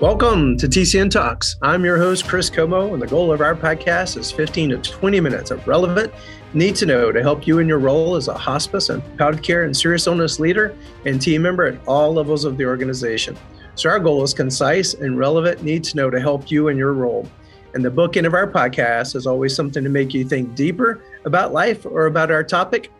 Welcome to TCN Talks. I'm your host, Chris Comeaux, and the goal of our podcast is 15 to 20 minutes of relevant, need to know to help you in your role as a hospice and palliative care and serious illness leader and team member at all levels of the organization. So, our goal is concise and relevant, need to know to help you in your role. And the bookend of our podcast is always something to make you think deeper about life or about our topic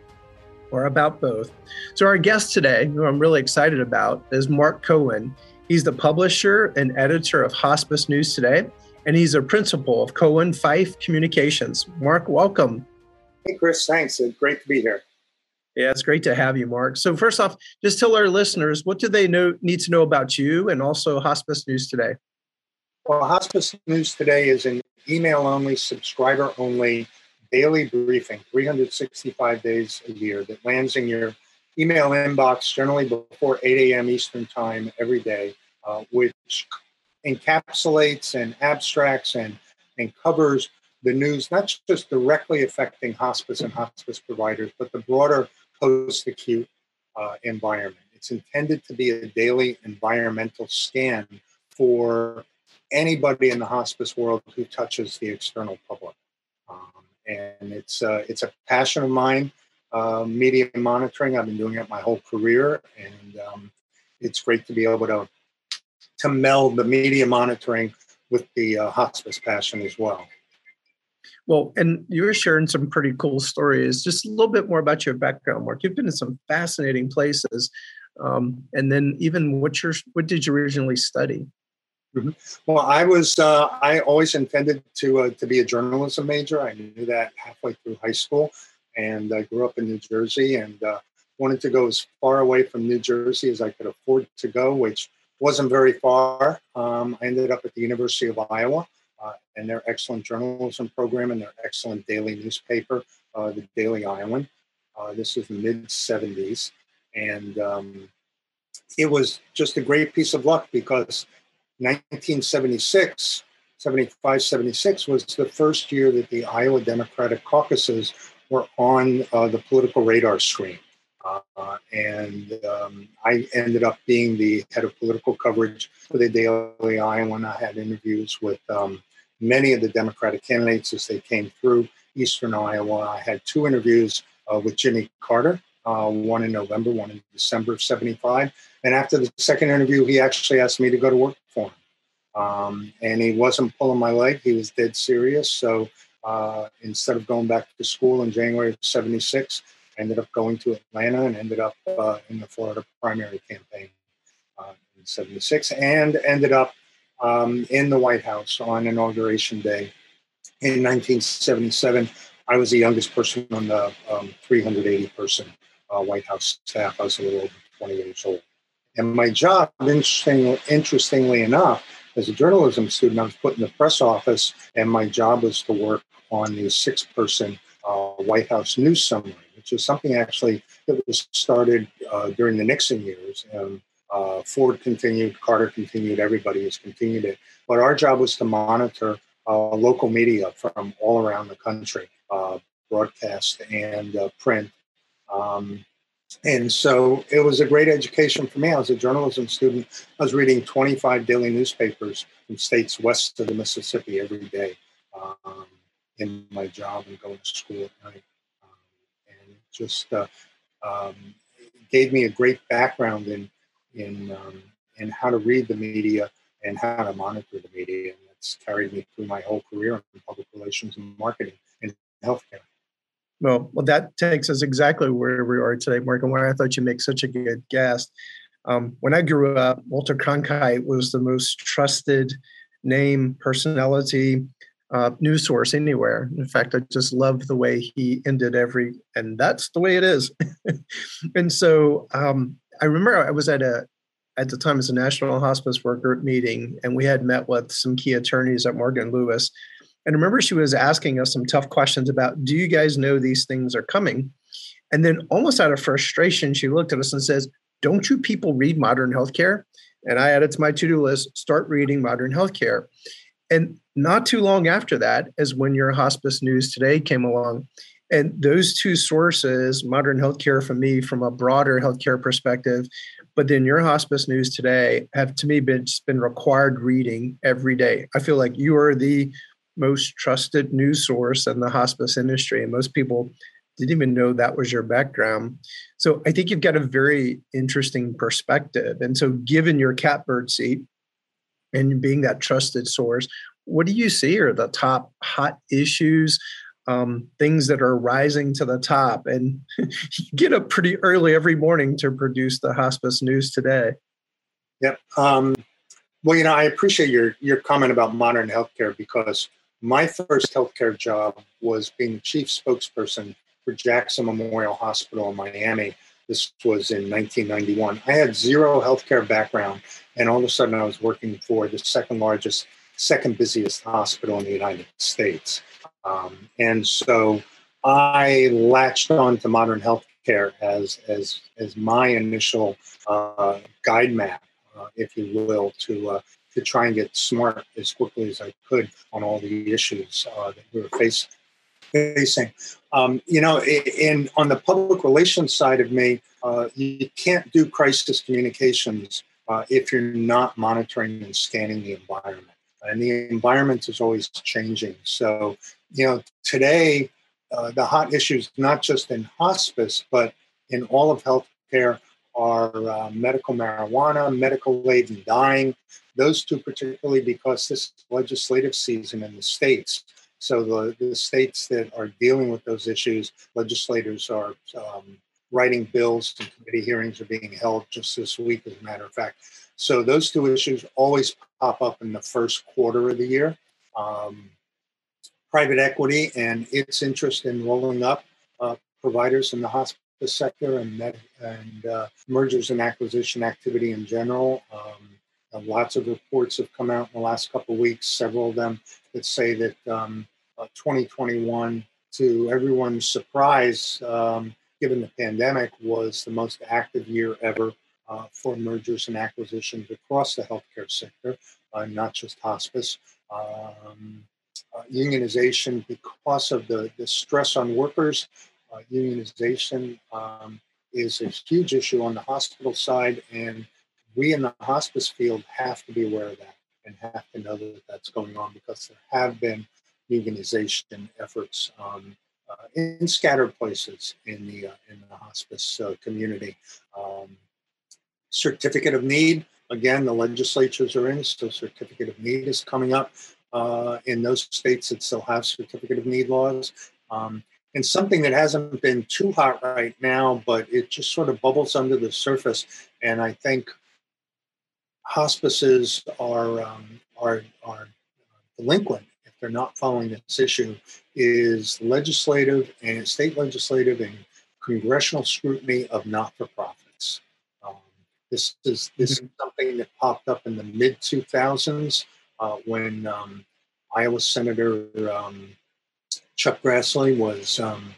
or about both. So, our guest today, who I'm really excited about, is Mark Cohen. He's the publisher and editor of Hospice News Today, and he's a principal of Cohen Fyfe Communications. Mark, welcome. Hey, Chris, thanks. It's great to be here. Yeah, it's great to have you, Mark. So, first off, just tell our listeners what do they know, need to know about you and also Hospice News Today? Well, Hospice News Today is an email only, subscriber only daily briefing, 365 days a year, that lands in your email inbox generally before 8 a.m. Eastern Time every day, uh, which encapsulates and abstracts and, and covers the news, not just directly affecting hospice and hospice providers, but the broader post acute uh, environment. It's intended to be a daily environmental scan for anybody in the hospice world who touches the external public. Um, and it's, uh, it's a passion of mine uh, media monitoring. I've been doing it my whole career, and um, it's great to be able to to meld the media monitoring with the uh, hospice passion as well. Well, and you were sharing some pretty cool stories. Just a little bit more about your background, Mark. You've been in some fascinating places, um, and then even what your what did you originally study? Mm-hmm. Well, I was uh, I always intended to uh, to be a journalism major. I knew that halfway through high school, and I grew up in New Jersey and uh, wanted to go as far away from New Jersey as I could afford to go, which wasn't very far. Um, I ended up at the University of Iowa uh, and their excellent journalism program and their excellent daily newspaper, uh, the Daily Iowan. Uh, this was the mid 70s. And um, it was just a great piece of luck because 1976, 75, 76 was the first year that the Iowa Democratic caucuses were on uh, the political radar screen. Uh, and um, I ended up being the head of political coverage for the Daily Iowan. I had interviews with um, many of the Democratic candidates as they came through Eastern Iowa. I had two interviews uh, with Jimmy Carter, uh, one in November, one in December of 75. And after the second interview, he actually asked me to go to work for him. Um, and he wasn't pulling my leg, he was dead serious. So uh, instead of going back to school in January of 76, I ended up going to Atlanta and ended up uh, in the Florida primary campaign uh, in 76 and ended up um, in the White House on Inauguration Day in 1977. I was the youngest person on the um, 380 person uh, White House staff. I was a little over 20 years old. And my job, interesting, interestingly enough, as a journalism student, I was put in the press office, and my job was to work on the six person uh, White House news summary, which something actually that was started uh, during the Nixon years. And uh, Ford continued, Carter continued, everybody has continued it. But our job was to monitor uh, local media from all around the country, uh, broadcast and uh, print. Um, and so it was a great education for me. I was a journalism student. I was reading 25 daily newspapers from states west of the Mississippi every day. Um, in my job and going to school at night. Just uh, um, gave me a great background in in um, in how to read the media and how to monitor the media, and it's carried me through my whole career in public relations and marketing and healthcare. Well, well, that takes us exactly where we are today, Mark, and why I thought you make such a good guest. Um, when I grew up, Walter Cronkite was the most trusted name, personality, uh, news source anywhere. In fact, I just love the way he ended every, and that's the way it is. and so um, I remember I was at a, at the time as a national hospice worker meeting, and we had met with some key attorneys at Morgan Lewis. And I remember she was asking us some tough questions about, do you guys know these things are coming? And then almost out of frustration, she looked at us and says, don't you people read modern healthcare? And I added to my to-do list, start reading modern healthcare. And not too long after that is when your hospice news today came along. And those two sources, modern healthcare for me from a broader healthcare perspective, but then your hospice news today have to me been been required reading every day. I feel like you are the most trusted news source in the hospice industry, and most people didn't even know that was your background. So I think you've got a very interesting perspective. And so, given your catbird seat and being that trusted source, what do you see are the top hot issues um, things that are rising to the top. And you get up pretty early every morning to produce the hospice news today. Yep. Um, well, you know, I appreciate your your comment about modern healthcare because my first healthcare job was being chief spokesperson for Jackson Memorial Hospital in Miami. This was in 1991. I had zero healthcare background, and all of a sudden, I was working for the second largest, second busiest hospital in the United States. Um, and so I latched on to modern healthcare as, as, as my initial uh, guide map, uh, if you will, to, uh, to try and get smart as quickly as I could on all the issues uh, that we were facing. Facing, um, you know, in on the public relations side of me, uh, you can't do crisis communications uh, if you're not monitoring and scanning the environment and the environment is always changing. So you know, today, uh, the hot issues, not just in hospice, but in all of healthcare, are uh, medical marijuana, medical aid and dying. Those two, particularly because this legislative season in the states. So, the, the states that are dealing with those issues, legislators are um, writing bills and committee hearings are being held just this week, as a matter of fact. So, those two issues always pop up in the first quarter of the year. Um, private equity and its interest in rolling up uh, providers in the hospice sector and, and uh, mergers and acquisition activity in general. Um, lots of reports have come out in the last couple of weeks, several of them that say that um, uh, 2021, to everyone's surprise, um, given the pandemic, was the most active year ever uh, for mergers and acquisitions across the healthcare sector, uh, not just hospice. Um, uh, unionization because of the, the stress on workers. Uh, unionization um, is a huge issue on the hospital side, and we in the hospice field have to be aware of that and have to know that that's going on because there have been unionization efforts um, uh, in scattered places in the uh, in the hospice uh, community. Um, certificate of need again, the legislatures are in, so certificate of need is coming up uh, in those states that still have certificate of need laws. Um, and something that hasn't been too hot right now, but it just sort of bubbles under the surface. And I think hospices are um, are are delinquent if they're not following this issue. Is legislative and state legislative and congressional scrutiny of not-for-profits. Um, this is this mm-hmm. is something that popped up in the mid 2000s uh, when um, Iowa Senator um, Chuck Grassley was um,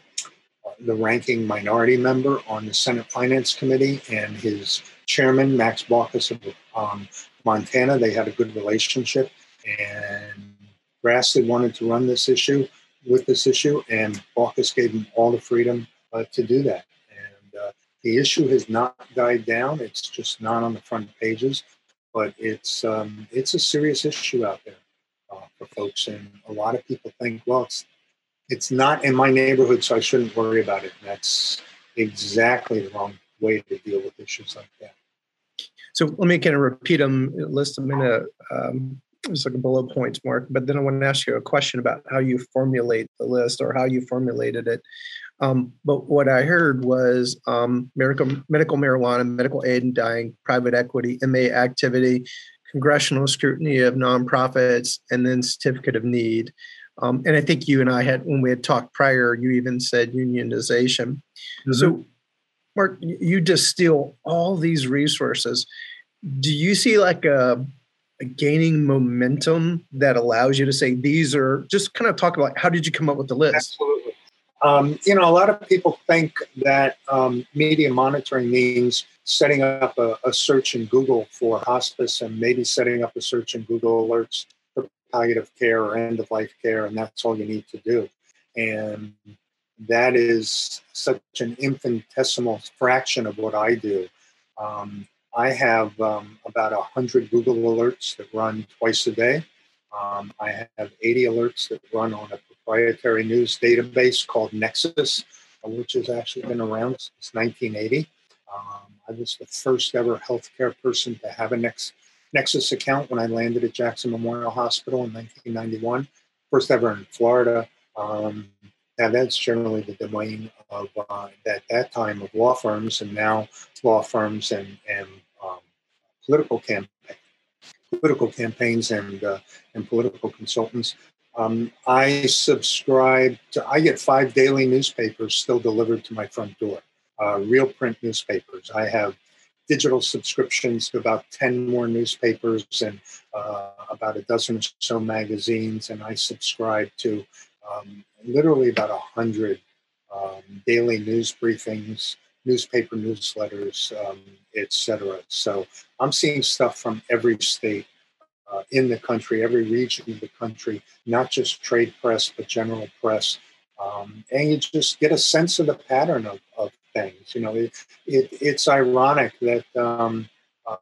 the ranking minority member on the Senate Finance Committee, and his chairman, Max Baucus of um, Montana, they had a good relationship. And Grassley wanted to run this issue with this issue, and Baucus gave him all the freedom uh, to do that. And uh, the issue has not died down, it's just not on the front pages but it's um, it's a serious issue out there uh, for folks, and a lot of people think, well, it's it's not in my neighborhood, so I shouldn't worry about it. That's exactly the wrong way to deal with issues like that. So let me kind of repeat them, list them in a um, it's like a bullet points, Mark. But then I want to ask you a question about how you formulate the list or how you formulated it. Um, but what I heard was um, medical, medical marijuana, medical aid and dying, private equity, MA activity, congressional scrutiny of nonprofits, and then certificate of need. Um, and I think you and I had, when we had talked prior, you even said unionization. Mm-hmm. So, Mark, you distill all these resources. Do you see like a, a gaining momentum that allows you to say these are just kind of talk about how did you come up with the list? Absolutely. Um, you know, a lot of people think that um, media monitoring means setting up a, a, search in Google for hospice and maybe setting up a search in Google Alerts for palliative care or end of life care, and that's all you need to do. And that is such an infinitesimal fraction of what I do. Um, I have um, about 100 Google alerts that run twice a day. Um, I have 80 alerts that run on a proprietary news database called Nexis, uh, which has actually been around since 1980. Um, I was the first ever healthcare person to have a Nex- Nexis account when I landed at Jackson Memorial Hospital in 1991. First ever in Florida. Um, and that's generally the domain of uh, at that time of law firms, and now law firms and and um, political campaign, political campaigns and uh, and political consultants. Um, I subscribe to. I get five daily newspapers still delivered to my front door. Uh, real print newspapers. I have digital subscriptions to about 10 more newspapers and uh, about a dozen or so magazines, and I subscribe to um, literally about 100 um, daily news briefings, newspaper newsletters, um, etc. So I'm seeing stuff from every state uh, in the country, every region of the country, not just trade press, but general press. Um, and you just get a sense of the pattern of, of things. You know, it, it, it's ironic that um, um,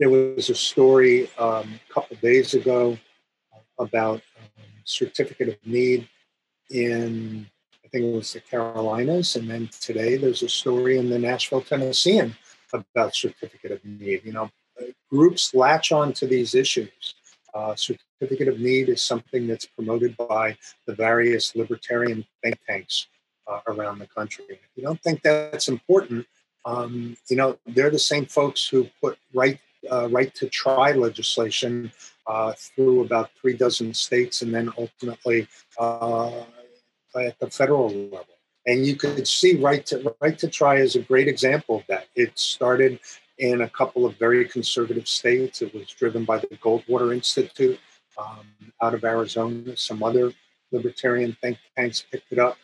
there was a story um, a couple days ago about certificate of need in I think it was the Carolinas, and then today there's a story in the Nashville Tennessean about certificate of need. You know, groups latch on to these issues. Uh, certificate of need is something that's promoted by the various libertarian think tanks uh, around the country. If you don't think that's important, um, you know, they're the same folks who put right uh, right to try legislation uh, through about three dozen states and then ultimately uh, at the federal level. And you could see right to right to try is a great example of that. It started in a couple of very conservative states. It was driven by the Goldwater Institute um, out of Arizona. Some other libertarian think tanks picked it up.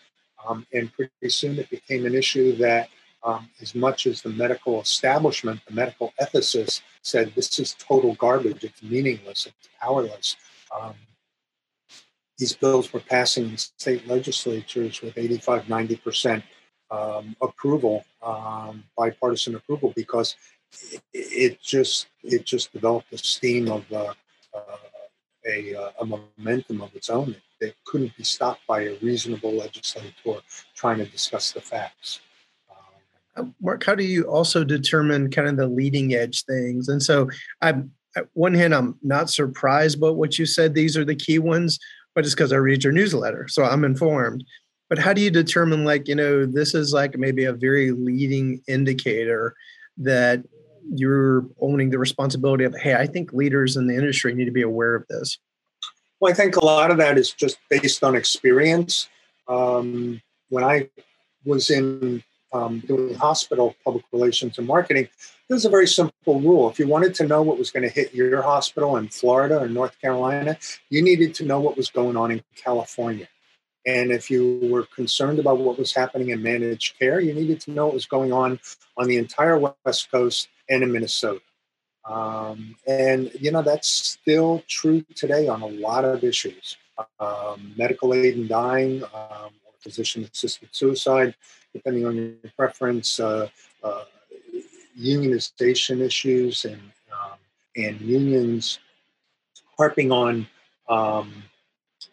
Um, and pretty soon it became an issue that um, as much as the medical establishment, the medical ethicists said this is total garbage, it's meaningless, it's powerless. Um, these bills were passing in state legislatures with 85, 90% um, approval, um, bipartisan approval, because it, it, just it just developed a steam of uh, uh, a, uh, a, momentum of its own that couldn't be stopped by a reasonable legislator trying to discuss the facts. Uh, Mark, how do you also determine kind of the leading edge things? And so, I'm at one hand, I'm not surprised by what you said. These are the key ones, but it's because I read your newsletter, so I'm informed. But how do you determine, like, you know, this is like maybe a very leading indicator that you're owning the responsibility of, hey, I think leaders in the industry need to be aware of this? Well, I think a lot of that is just based on experience. Um, when I was in um, doing hospital public relations and marketing, there's a very simple rule. If you wanted to know what was going to hit your hospital in Florida or North Carolina, you needed to know what was going on in California. And if you were concerned about what was happening in managed care, you needed to know what was going on on the entire West Coast and in Minnesota. Um, and, you know, that's still true today on a lot of issues. Um, medical aid in dying, um, or physician assisted suicide, depending on your preference, uh, uh, unionization issues and um, and unions harping on um,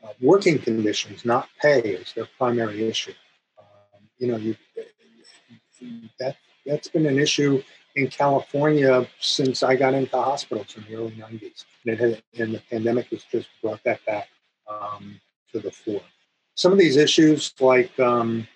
uh, working conditions, not pay, as their primary issue. Um, you know, you, that that's been an issue in California since I got into hospitals in the early '90s, and, had, and the pandemic has just brought that back um, to the fore. Some of these issues, like um,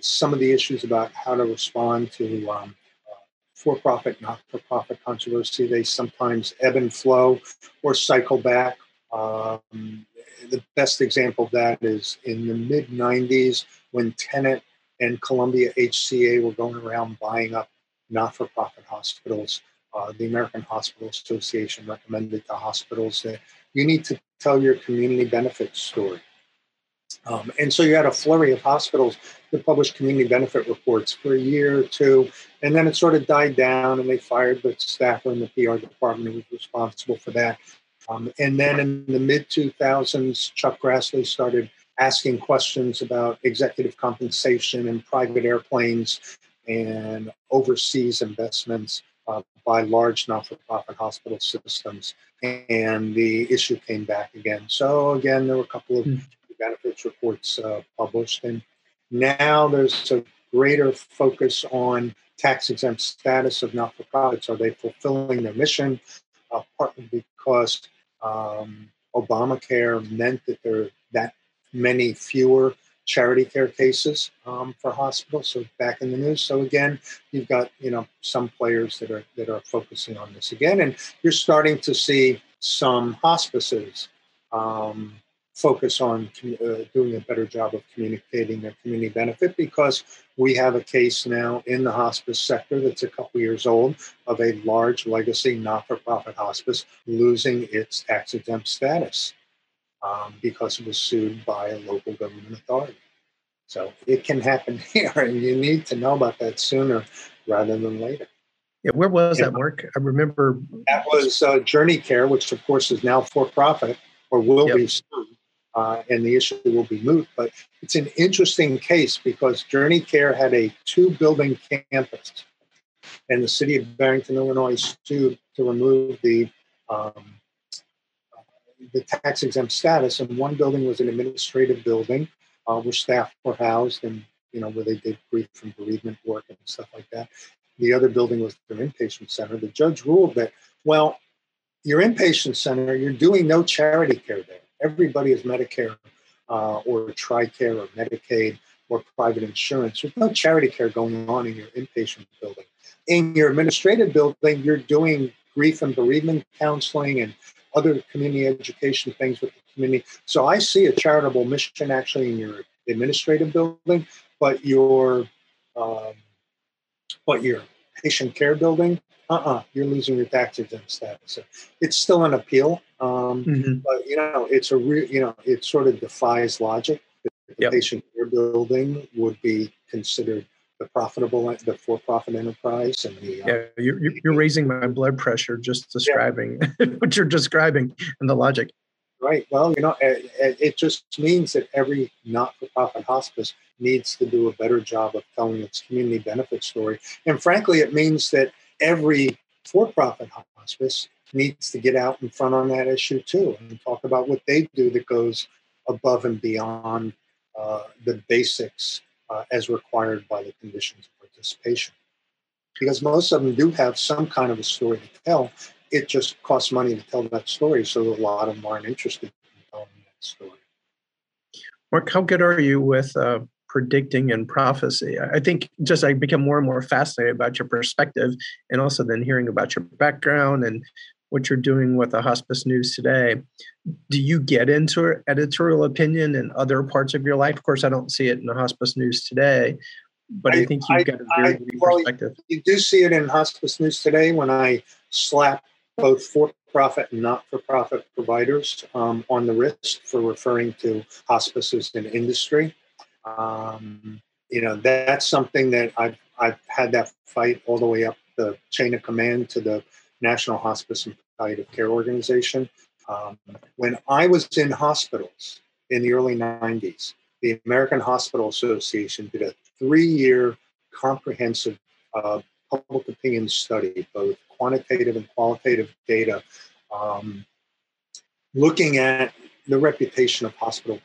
some of the issues about how to respond to um, uh, for-profit, not-for-profit controversy. They sometimes ebb and flow or cycle back. Um, the best example of that is in the mid 90s when Tenet and Columbia HCA were going around buying up not-for-profit hospitals. Uh, the American Hospital Association recommended to hospitals that you need to tell your community benefit story. Um, and so you had a flurry of hospitals that published community benefit reports for a year or two, and then it sort of died down, and they fired the staffer in the PR department who was responsible for that. Um, and then in the mid 2000s, Chuck Grassley started asking questions about executive compensation and private airplanes and overseas investments uh, by large not-for-profit hospital systems. And the issue came back again. So again, there were a couple of mm. Benefits reports uh, published, and now there's a greater focus on tax exempt status of not for profits. Are they fulfilling their mission? Uh, partly because um, Obamacare meant that there are that many fewer charity care cases um, for hospitals. So back in the news. So again, you've got you know some players that are that are focusing on this again, and you're starting to see some hospices um, focus on uh, doing a better job of communicating their community benefit because we have a case now in the hospice sector that's a couple years old of a large legacy not-for-profit hospice losing its tax exempt status um, because it was sued by a local government authority. So it can happen here, and you need to know about that sooner rather than later. Yeah, where was that work? I remember that was uh, Journey Care, which of course is now for profit or will yep. be soon uh, and the issue will be moot. But it's an interesting case because Journey Care had a two building campus, and the city of Barrington, Illinois, sued to remove the um, the tax exempt status. And one building was an administrative building uh, where staff were housed and you know where they did grief and bereavement work and stuff like that. The other building was their inpatient center. The judge ruled that well, your inpatient center, you're doing no charity care there everybody is Medicare uh, or TRICARE or Medicaid or private insurance. There's no charity care going on in your inpatient building. In your administrative building, you're doing grief and bereavement counseling and other community education things with the community. So I see a charitable mission actually in your administrative building, but your um, but your patient care building uh-uh, you're losing your tax exempt status. So it's still an appeal, um, mm-hmm. but you know, it's a real, you know, it sort of defies logic. that The yep. patient care building would be considered the profitable, the for-profit enterprise, and the uh, yeah, you're, you're raising my blood pressure just describing yeah. what you're describing and the logic. Right. Well, you know, it, it just means that every not-for-profit hospice needs to do a better job of telling its community benefit story, and frankly, it means that every for-profit hospice needs to get out in front on that issue too and talk about what they do that goes above and beyond uh, the basics uh, as required by the conditions of participation. Because most of them do have some kind of a story to tell. It just costs money to tell that story, so a lot of them aren't interested in telling that story. Mark, how good are you with uh, predicting and prophecy. I think just I become more and more fascinated about your perspective and also then hearing about your background and what you're doing with the hospice news today. Do you get into editorial opinion in other parts of your life? Of course, I don't see it in the hospice news today, but I, I think you've I, got a very I, well, perspective. You do see it in hospice news today when I slap both for-profit and not-for-profit providers um, on the wrist for referring to hospices in industry. Um, you know, that's something that I've, I've had that fight all the way up the chain of command to the National Hospice and Palliative Care Organization. Um, when I was in hospitals in the early 90s, the American Hospital Association did a three year comprehensive uh, public opinion study, both quantitative and qualitative data, um, looking at the reputation of hospital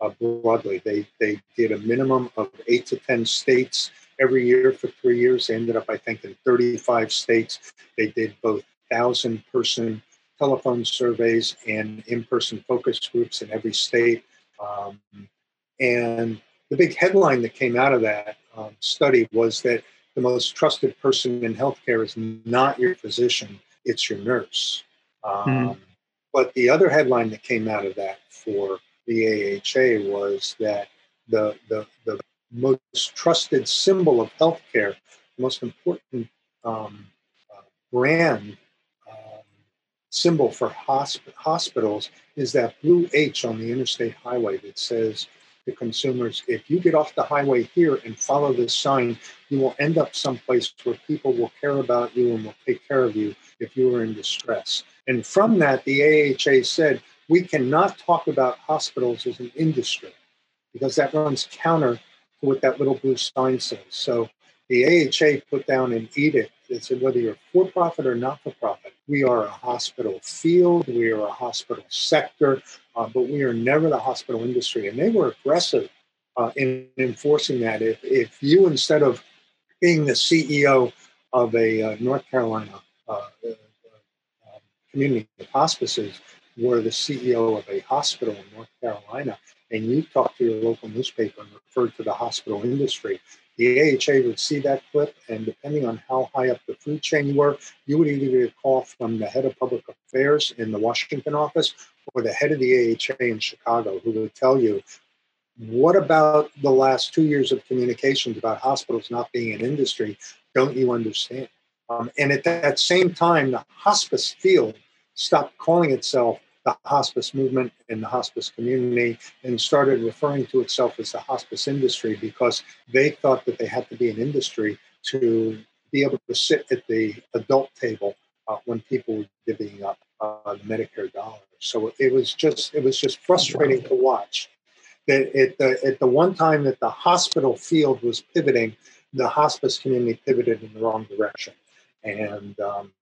uh, broadly. They, they did a minimum of eight to 10 states every year for three years. They ended up, I think, in 35 states. They did both 1,000 person telephone surveys and in person focus groups in every state. Um, and the big headline that came out of that um, study was that the most trusted person in healthcare is not your physician, it's your nurse. Um, mm. But the other headline that came out of that for the AHA was that the, the, the most trusted symbol of healthcare, the most important um, uh, brand um, symbol for hosp- hospitals is that blue H on the interstate highway that says to consumers, if you get off the highway here and follow this sign, you will end up someplace where people will care about you and will take care of you if you are in distress. And from that, the AHA said we cannot talk about hospitals as an industry because that runs counter to what that little blue sign says. So the AHA put down an edict that said whether you're for profit or not for profit, we are a hospital field, we are a hospital sector, uh, but we are never the hospital industry. And they were aggressive uh, in enforcing that. If, if you, instead of being the CEO of a uh, North Carolina uh, uh, um, community of hospices, were the CEO of a hospital in North Carolina, and you talked to your local newspaper and referred to the hospital industry, the AHA would see that clip, and depending on how high up the food chain you were, you would either get a call from the head of public affairs in the Washington office or the head of the AHA in Chicago, who would tell you, what about the last two years of communications about hospitals not being an industry? Don't you understand? Um, and at that same time, the hospice field stopped calling itself the hospice movement and the hospice community and started referring to itself as the hospice industry because they thought that they had to be an industry to be able to sit at the adult table uh, when people were divvying up uh, the Medicare dollars. So it was just it was just frustrating to watch that at the at the one time that the hospital field was pivoting, the hospice community pivoted in the wrong direction, and um,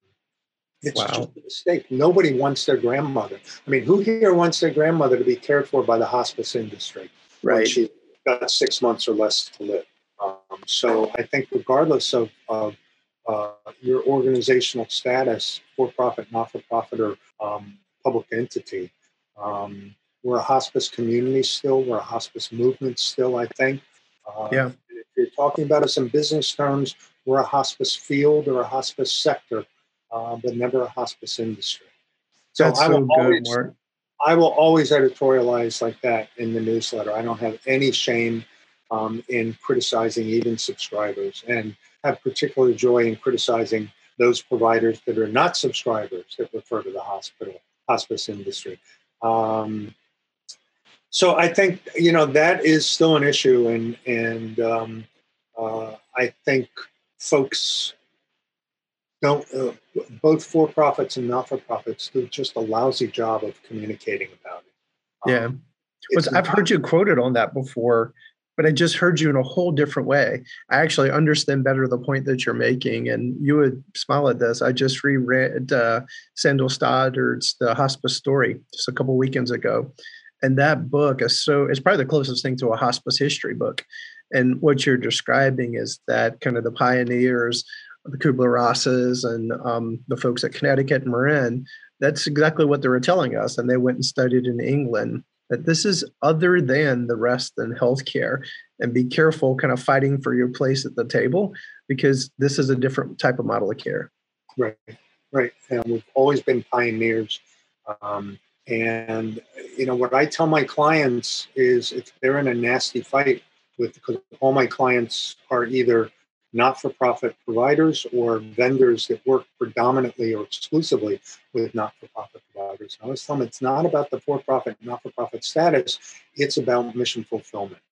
it's wow. just a mistake. Nobody wants their grandmother. I mean, who here wants their grandmother to be cared for by the hospice industry? Right. she's got six months or less to live. Um, so I think, regardless of, of uh, your organizational status, for profit, not for profit, or um, public entity, um, we're a hospice community still. We're a hospice movement still, I think. Uh, yeah. If you're talking about us in business terms, we're a hospice field or a hospice sector uh, but never a hospice industry. So That's I will so always, I will always editorialize like that in the newsletter. I don't have any shame um, in criticizing even subscribers, and have particular joy in criticizing those providers that are not subscribers that refer to the hospital hospice industry. Um, so I think you know that is still an issue, and and um, uh, I think folks don't uh, both for profits and not for profits do just a lousy job of communicating about it. Um, yeah, I've heard you quoted on that before, but I just heard you in a whole different way. I actually understand better the point that you're making, and you would smile at this. I just reread uh, Sandol Stoddard's The Hospice Story just a couple weekends ago, and that book is so it's probably the closest thing to a hospice history book. And what you're describing is that kind of the pioneers the Kubler Rosses and um, the folks at Connecticut and Marin, that's exactly what they were telling us. And they went and studied in England that this is other than the rest in healthcare. And be careful kind of fighting for your place at the table because this is a different type of model of care. Right, right. And we've always been pioneers. Um, and, you know, what I tell my clients is if they're in a nasty fight with, because all my clients are either not for profit providers or vendors that work predominantly or exclusively with not for profit providers. I always tell them it's not about the for profit, not for profit status, it's about mission fulfillment.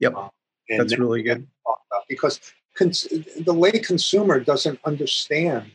Yep. Uh, That's really good. because cons- the lay consumer doesn't understand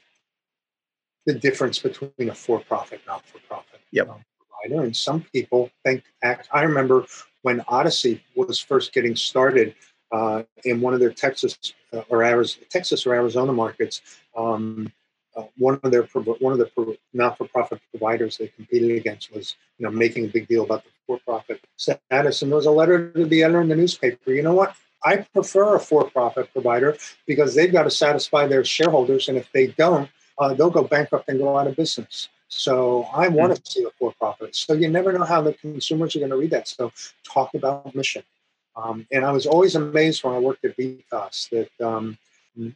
the difference between a for profit, not for profit yep. um, provider. And some people think, act, I remember when Odyssey was first getting started uh, in one of their Texas uh, or Arizona, Texas or Arizona markets. Um, uh, one of their one of the not-for-profit providers they competed against was you know making a big deal about the for-profit status, and there was a letter to the editor in the newspaper. You know what? I prefer a for-profit provider because they've got to satisfy their shareholders, and if they don't, uh, they'll go bankrupt and go out of business. So I want to hmm. see a for-profit. So you never know how the consumers are going to read that. So talk about mission. Um, and I was always amazed when I worked at VITAS that um,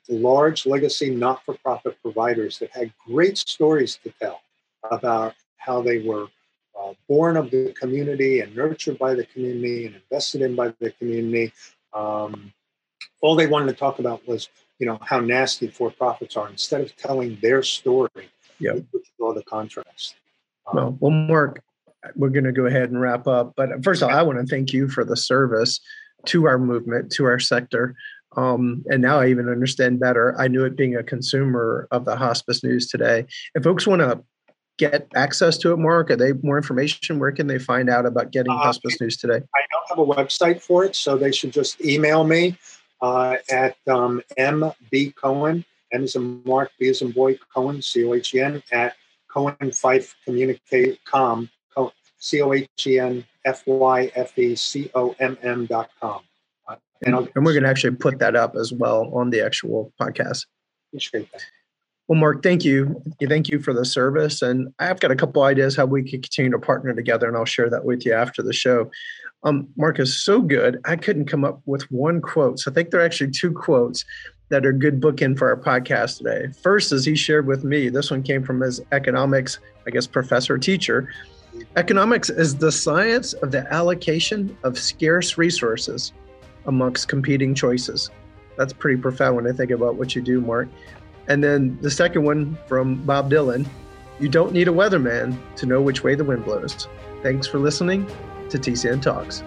large legacy not for profit providers that had great stories to tell about how they were uh, born of the community and nurtured by the community and invested in by the community. Um, all they wanted to talk about was, you know, how nasty for profits are instead of telling their story. Yeah. Draw the contrast. well, well, Mark, we're going to go ahead and wrap up. But first of all, I want to thank you for the service to our movement, to our sector. Um, and now I even understand better. I knew it being a consumer of the hospice news today. If folks want to get access to it, Mark, are they more information? Where can they find out about getting uh, hospice news today? I don't have a website for it, so they should just email me. uh, at um, MB Cohen, M is a Mark, B is a boy, Cohen, C O H E N, at Cohen Fyfe Communicate Com, C O H E N F Y F E C O M M dot com. Uh, and, and, we're going to actually put that up as well on the actual podcast. Appreciate that. Well, Mark, thank you. Thank you for the service. And I've got a couple ideas how we could continue to partner together, and I'll share that with you after the show. Um, Mark is so good. I couldn't come up with one quote. So I think there are actually two quotes that are good bookend for our podcast today. First, as he shared with me, this one came from his economics, I guess, professor teacher. Economics is the science of the allocation of scarce resources amongst competing choices. That's pretty profound when I think about what you do, Mark. And then the second one from Bob Dylan You don't need a weatherman to know which way the wind blows. Thanks for listening to TCN Talks.